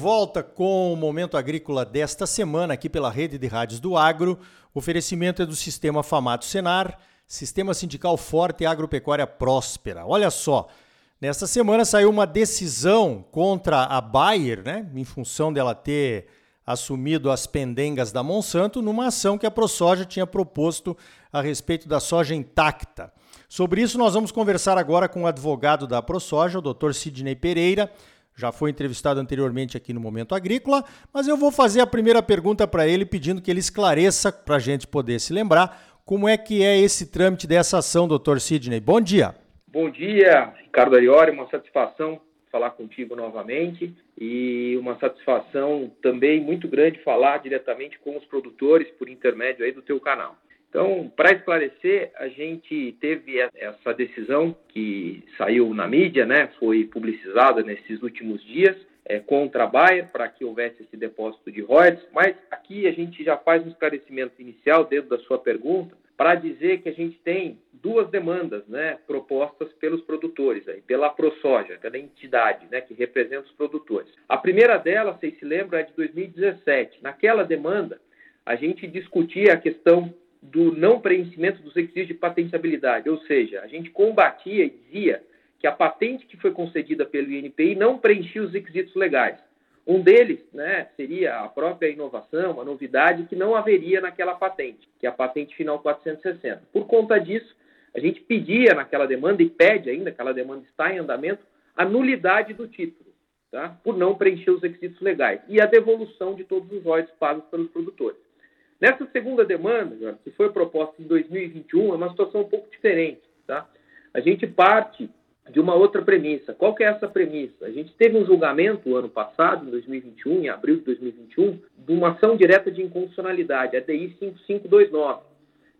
volta com o Momento Agrícola desta semana aqui pela Rede de Rádios do Agro. O oferecimento é do Sistema Famato Senar, Sistema Sindical Forte e Agropecuária Próspera. Olha só, nesta semana saiu uma decisão contra a Bayer, né, em função dela ter assumido as pendengas da Monsanto numa ação que a ProSoja tinha proposto a respeito da soja intacta. Sobre isso, nós vamos conversar agora com o advogado da ProSoja, o Dr. Sidney Pereira. Já foi entrevistado anteriormente aqui no Momento Agrícola, mas eu vou fazer a primeira pergunta para ele, pedindo que ele esclareça para a gente poder se lembrar como é que é esse trâmite dessa ação, Dr. Sidney. Bom dia. Bom dia, Ricardo Ariori, uma satisfação falar contigo novamente e uma satisfação também muito grande falar diretamente com os produtores por intermédio aí do teu canal. Então, para esclarecer, a gente teve essa decisão que saiu na mídia, né, foi publicizada nesses últimos dias, é, contra a Bayer, para que houvesse esse depósito de royalties, mas aqui a gente já faz um esclarecimento inicial dentro da sua pergunta, para dizer que a gente tem duas demandas né, propostas pelos produtores, aí, pela ProSoja, pela entidade né, que representa os produtores. A primeira delas, vocês se lembram, é de 2017. Naquela demanda, a gente discutia a questão do não preenchimento dos requisitos de patenteabilidade, ou seja, a gente combatia e dizia que a patente que foi concedida pelo INPI não preenchia os requisitos legais. Um deles né, seria a própria inovação, a novidade que não haveria naquela patente, que é a patente final 460. Por conta disso, a gente pedia naquela demanda, e pede ainda, aquela demanda está em andamento, a nulidade do título, tá? por não preencher os requisitos legais, e a devolução de todos os royalties pagos pelos produtores. Nessa segunda demanda, que foi proposta em 2021, é uma situação um pouco diferente. Tá? A gente parte de uma outra premissa. Qual que é essa premissa? A gente teve um julgamento ano passado, em 2021, em abril de 2021, de uma ação direta de inconstitucionalidade, a DI 5529.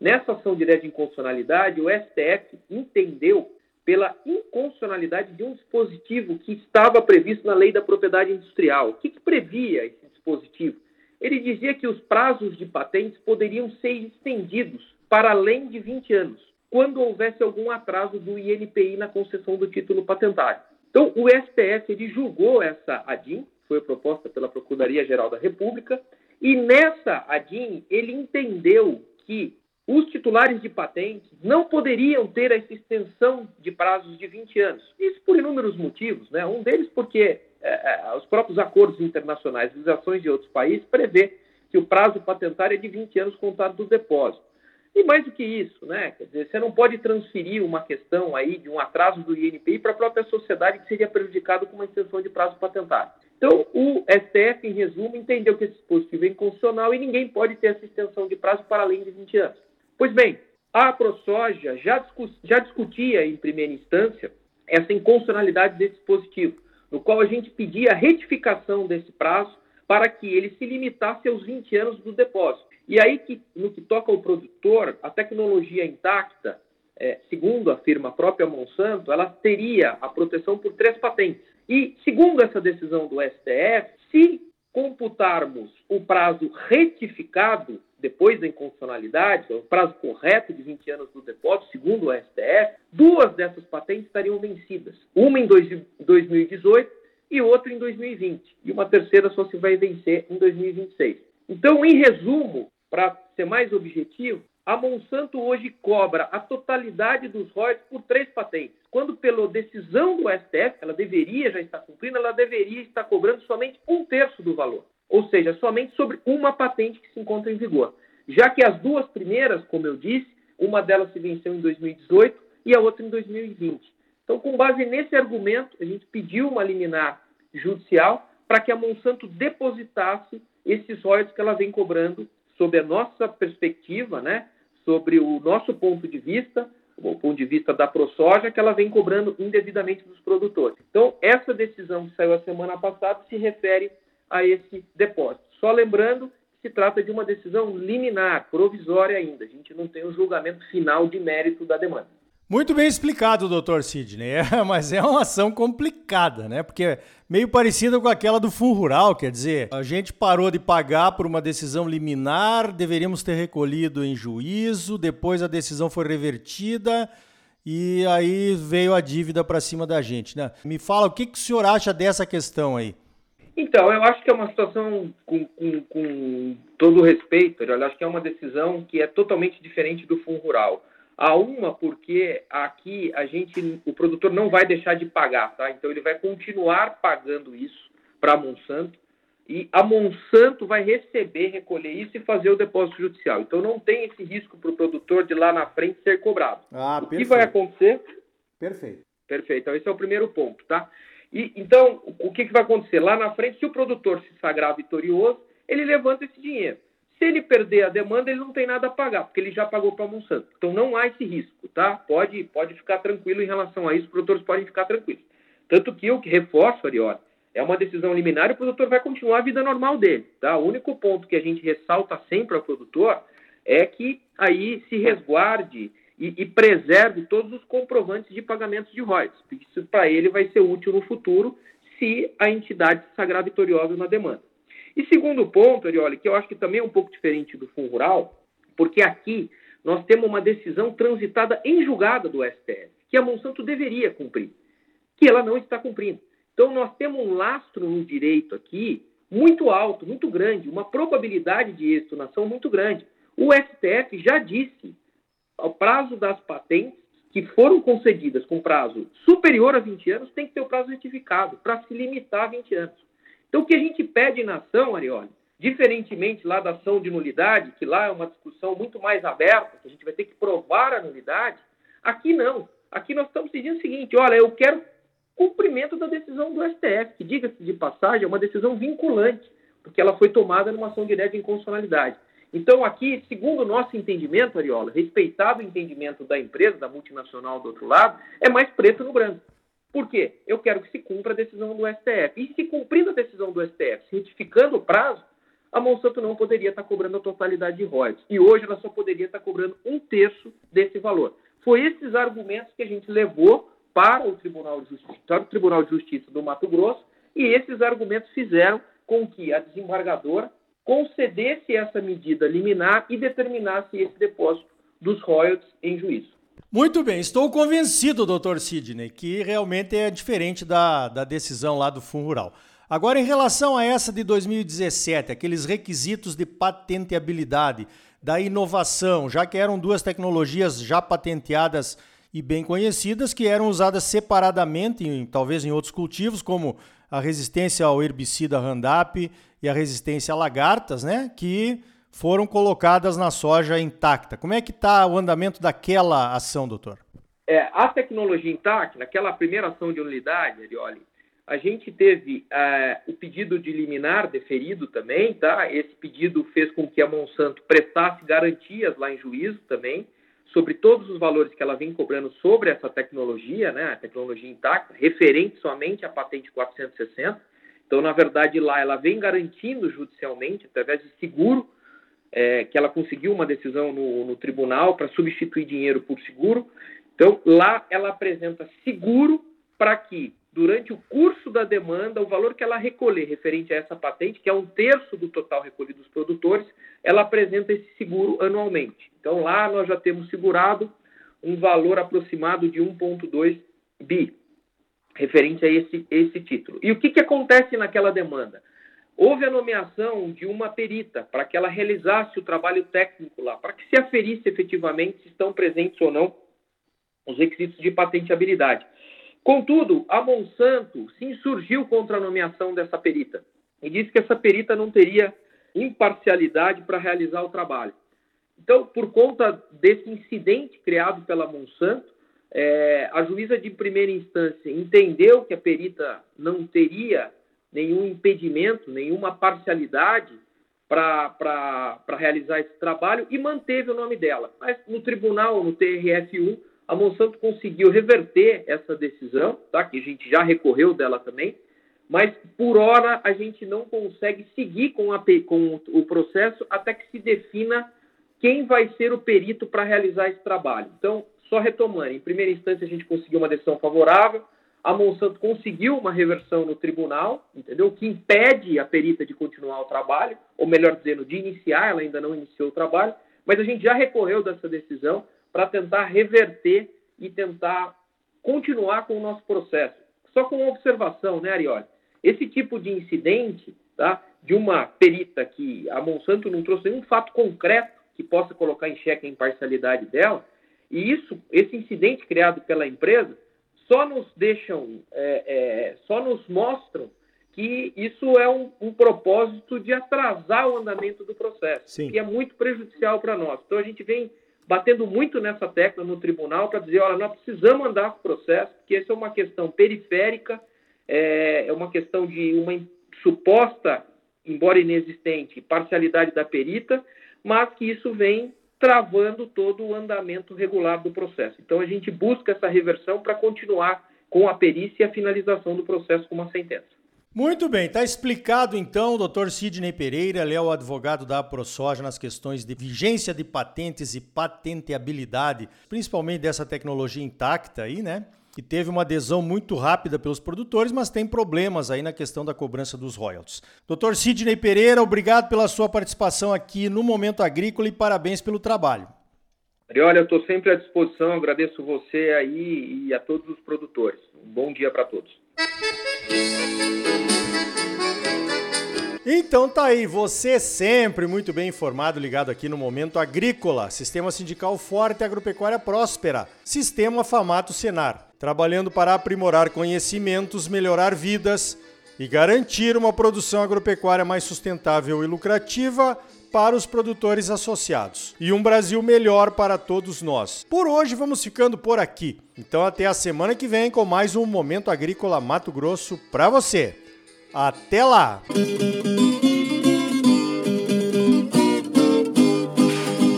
Nessa ação direta de inconstitucionalidade, o STF entendeu pela inconstitucionalidade de um dispositivo que estava previsto na lei da propriedade industrial. O que, que previa esse dispositivo? Ele dizia que os prazos de patentes poderiam ser estendidos para além de 20 anos, quando houvesse algum atraso do INPI na concessão do título patentário. Então, o STF ele julgou essa ADIM, foi proposta pela Procuradoria-Geral da República, e nessa ADIM ele entendeu que os titulares de patentes não poderiam ter essa extensão de prazos de 20 anos. Isso por inúmeros motivos, né? Um deles porque é, é, os próprios acordos internacionais, legislações de outros países, prevê que o prazo patentário é de 20 anos contado do depósito. E mais do que isso, né? Quer dizer, você não pode transferir uma questão aí de um atraso do INPI para a própria sociedade que seria prejudicado com uma extensão de prazo patentário. Então, o STF, em resumo, entendeu que esse dispositivo é inconstitucional e ninguém pode ter essa extensão de prazo para além de 20 anos. Pois bem, a ProSoja já, discu já discutia em primeira instância essa inconstitucionalidade desse dispositivo, no qual a gente pedia a retificação desse prazo para que ele se limitasse aos 20 anos do depósito. E aí, que, no que toca ao produtor, a tecnologia intacta, é, segundo afirma a própria Monsanto, ela teria a proteção por três patentes. E, segundo essa decisão do STF, se computarmos o prazo retificado, depois da inconstitucionalidade, o prazo correto de 20 anos do depósito, segundo o STF, duas dessas patentes estariam vencidas. Uma em 2018 e outra em 2020. E uma terceira só se vai vencer em 2026. Então, em resumo, para ser mais objetivo, a Monsanto hoje cobra a totalidade dos royalties por três patentes, quando pela decisão do STF, ela deveria já estar cumprindo, ela deveria estar cobrando somente um terço do valor, ou seja, somente sobre uma patente que se encontra em vigor. Já que as duas primeiras, como eu disse, uma delas se venceu em 2018 e a outra em 2020. Então, com base nesse argumento, a gente pediu uma liminar judicial para que a Monsanto depositasse esses royalties que ela vem cobrando sob a nossa perspectiva, né, sobre o nosso ponto de vista, o ponto de vista da ProSoja, que ela vem cobrando indevidamente dos produtores. Então, essa decisão que saiu a semana passada se refere a esse depósito. Só lembrando que se trata de uma decisão liminar, provisória ainda. A gente não tem o um julgamento final de mérito da demanda. Muito bem explicado, doutor Sidney. É, mas é uma ação complicada, né? Porque é meio parecida com aquela do Fundo Rural, quer dizer, a gente parou de pagar por uma decisão liminar, deveríamos ter recolhido em juízo, depois a decisão foi revertida e aí veio a dívida para cima da gente, né? Me fala o que, que o senhor acha dessa questão aí? Então, eu acho que é uma situação com, com, com todo respeito, eu acho que é uma decisão que é totalmente diferente do fundo rural. A uma, porque aqui a gente, o produtor não vai deixar de pagar, tá? Então ele vai continuar pagando isso para a Monsanto e a Monsanto vai receber, recolher isso e fazer o depósito judicial. Então não tem esse risco para o produtor de lá na frente ser cobrado. Ah, o perfeito. que vai acontecer? Perfeito. Perfeito. Então esse é o primeiro ponto, tá? E, então, o que, que vai acontecer? Lá na frente, se o produtor se sagrar vitorioso, ele levanta esse dinheiro. Se ele perder a demanda, ele não tem nada a pagar, porque ele já pagou para a Monsanto. Então não há esse risco, tá? Pode, pode ficar tranquilo em relação a isso, os produtores podem ficar tranquilos. Tanto que eu que reforço, Arioli, é uma decisão liminar e o produtor vai continuar a vida normal dele, tá? O único ponto que a gente ressalta sempre ao produtor é que aí se resguarde e, e preserve todos os comprovantes de pagamentos de royalties. Isso para ele vai ser útil no futuro se a entidade se sagrar vitoriosa na demanda. E segundo ponto, Arioli, que eu acho que também é um pouco diferente do Fundo Rural, porque aqui nós temos uma decisão transitada em julgada do STF, que a Monsanto deveria cumprir, que ela não está cumprindo. Então nós temos um lastro no direito aqui muito alto, muito grande, uma probabilidade de êxito na ação muito grande. O STF já disse ao prazo das patentes que foram concedidas com prazo superior a 20 anos, tem que ter o prazo retificado para se limitar a 20 anos. Então, o que a gente pede na ação, Arioli, diferentemente lá da ação de nulidade, que lá é uma discussão muito mais aberta, que a gente vai ter que provar a nulidade, aqui não. Aqui nós estamos pedindo o seguinte: olha, eu quero cumprimento da decisão do STF, que, diga-se de passagem, é uma decisão vinculante, porque ela foi tomada numa ação direta de inconstitucionalidade. Então, aqui, segundo o nosso entendimento, Ariola, respeitado o entendimento da empresa, da multinacional do outro lado, é mais preto no branco. Por quê? Eu quero que se cumpra a decisão do STF. E se cumprindo a decisão do STF, retificando o prazo, a Monsanto não poderia estar cobrando a totalidade de royalties. E hoje ela só poderia estar cobrando um terço desse valor. Foi esses argumentos que a gente levou para o Tribunal de Justiça, para o Tribunal de Justiça do Mato Grosso, e esses argumentos fizeram com que a desembargadora concedesse essa medida liminar e determinasse esse depósito dos royalties em juízo. Muito bem, estou convencido, doutor Sidney, que realmente é diferente da, da decisão lá do Fundo Rural. Agora, em relação a essa de 2017, aqueles requisitos de patenteabilidade, da inovação, já que eram duas tecnologias já patenteadas e bem conhecidas, que eram usadas separadamente, em, talvez em outros cultivos, como a resistência ao herbicida Roundup e a resistência a lagartas, né? Que foram colocadas na soja intacta. Como é que está o andamento daquela ação, doutor? É, a tecnologia intacta, naquela primeira ação de unidade, Arioli, a gente teve é, o pedido de liminar deferido também, tá? Esse pedido fez com que a Monsanto prestasse garantias lá em juízo também sobre todos os valores que ela vem cobrando sobre essa tecnologia, né, a tecnologia intacta, referente somente à patente 460. Então, na verdade, lá ela vem garantindo judicialmente, através de seguro, é, que ela conseguiu uma decisão no, no tribunal para substituir dinheiro por seguro. Então, lá ela apresenta seguro para que, durante o curso da demanda, o valor que ela recolher referente a essa patente, que é um terço do total recolhido dos produtores, ela apresenta esse seguro anualmente. Então, lá nós já temos segurado um valor aproximado de 1,2 bi referente a esse, esse título. E o que, que acontece naquela demanda? Houve a nomeação de uma perita para que ela realizasse o trabalho técnico lá, para que se aferisse efetivamente se estão presentes ou não os requisitos de patenteabilidade. Contudo, a Monsanto se insurgiu contra a nomeação dessa perita e disse que essa perita não teria imparcialidade para realizar o trabalho. Então, por conta desse incidente criado pela Monsanto, é, a juíza de primeira instância entendeu que a perita não teria nenhum impedimento, nenhuma parcialidade para realizar esse trabalho e manteve o nome dela. Mas no tribunal, no TRF1, a Monsanto conseguiu reverter essa decisão, tá? que a gente já recorreu dela também, mas por hora a gente não consegue seguir com, a, com o processo até que se defina quem vai ser o perito para realizar esse trabalho. Então, só retomando, em primeira instância a gente conseguiu uma decisão favorável, a Monsanto conseguiu uma reversão no tribunal, entendeu? Que impede a perita de continuar o trabalho, ou melhor dizendo, de iniciar, ela ainda não iniciou o trabalho, mas a gente já recorreu dessa decisão para tentar reverter e tentar continuar com o nosso processo. Só com uma observação, né, Arioli? Esse tipo de incidente, tá, de uma perita que a Monsanto não trouxe nenhum fato concreto que possa colocar em xeque a imparcialidade dela, e isso, esse incidente criado pela empresa, só nos deixam, é, é, só nos mostram que isso é um, um, propósito de atrasar o andamento do processo, Sim. que é muito prejudicial para nós. Então a gente vem batendo muito nessa tecla no tribunal para dizer, olha, nós precisamos andar com o processo, porque essa é uma questão periférica, é, é uma questão de uma suposta, embora inexistente, parcialidade da perita, mas que isso vem travando todo o andamento regular do processo. Então a gente busca essa reversão para continuar com a perícia e a finalização do processo com uma sentença. Muito bem, está explicado então, doutor Sidney Pereira, ele é o advogado da ProSoja nas questões de vigência de patentes e patenteabilidade, principalmente dessa tecnologia intacta aí, né? Que teve uma adesão muito rápida pelos produtores, mas tem problemas aí na questão da cobrança dos royalties. Doutor Sidney Pereira, obrigado pela sua participação aqui no Momento Agrícola e parabéns pelo trabalho. Olha, eu estou sempre à disposição, agradeço você aí e a todos os produtores. Um bom dia para todos. Então tá aí, você sempre muito bem informado, ligado aqui no Momento Agrícola, Sistema Sindical Forte Agropecuária Próspera, Sistema Famato Senar, trabalhando para aprimorar conhecimentos, melhorar vidas e garantir uma produção agropecuária mais sustentável e lucrativa para os produtores associados e um Brasil melhor para todos nós. Por hoje vamos ficando por aqui. Então até a semana que vem com mais um Momento Agrícola Mato Grosso para você. Até lá!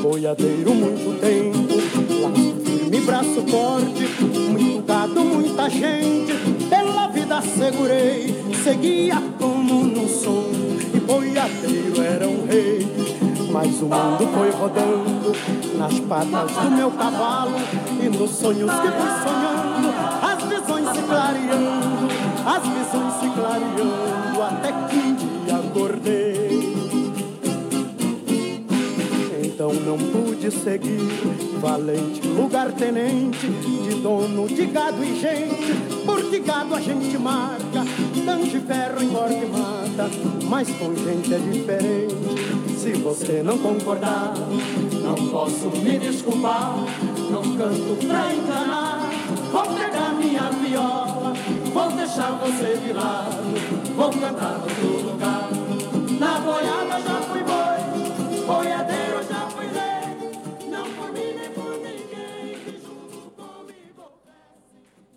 Boiadeiro muito tempo, firme, braço forte, gente, pela vida segurei, seguia como no som, e boiadeiro era um rei. Mas o mundo foi rodando nas patas do meu cavalo e nos sonhos que fui sonhando, as visões se clareando, as visões se clareando, até que um dia acordei. então não pude seguir. Valente, lugar tenente, de dono de gado e gente, porque gado a gente marca, tange ferro, engorda e mata, mas com gente é diferente. Se você não concordar, não posso me desculpar, não canto pra enganar, vou pegar minha viola, vou deixar você de lado, vou cantar no outro lugar. Na boiada já fui boi, boiadeiro já